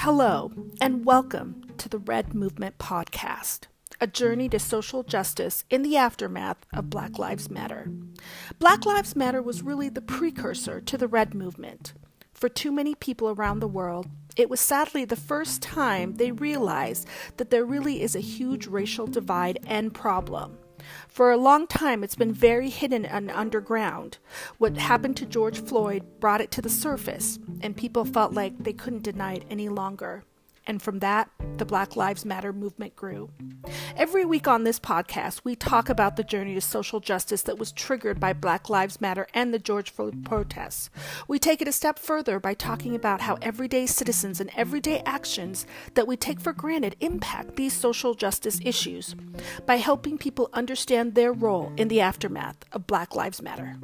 Hello, and welcome to the Red Movement Podcast, a journey to social justice in the aftermath of Black Lives Matter. Black Lives Matter was really the precursor to the Red Movement. For too many people around the world, it was sadly the first time they realized that there really is a huge racial divide and problem. For a long time, it's been very hidden and underground. What happened to George Floyd brought it to the surface, and people felt like they couldn't deny it any longer. And from that, the Black Lives Matter movement grew. Every week on this podcast, we talk about the journey to social justice that was triggered by Black Lives Matter and the George Floyd protests. We take it a step further by talking about how everyday citizens and everyday actions that we take for granted impact these social justice issues by helping people understand their role in the aftermath of Black Lives Matter.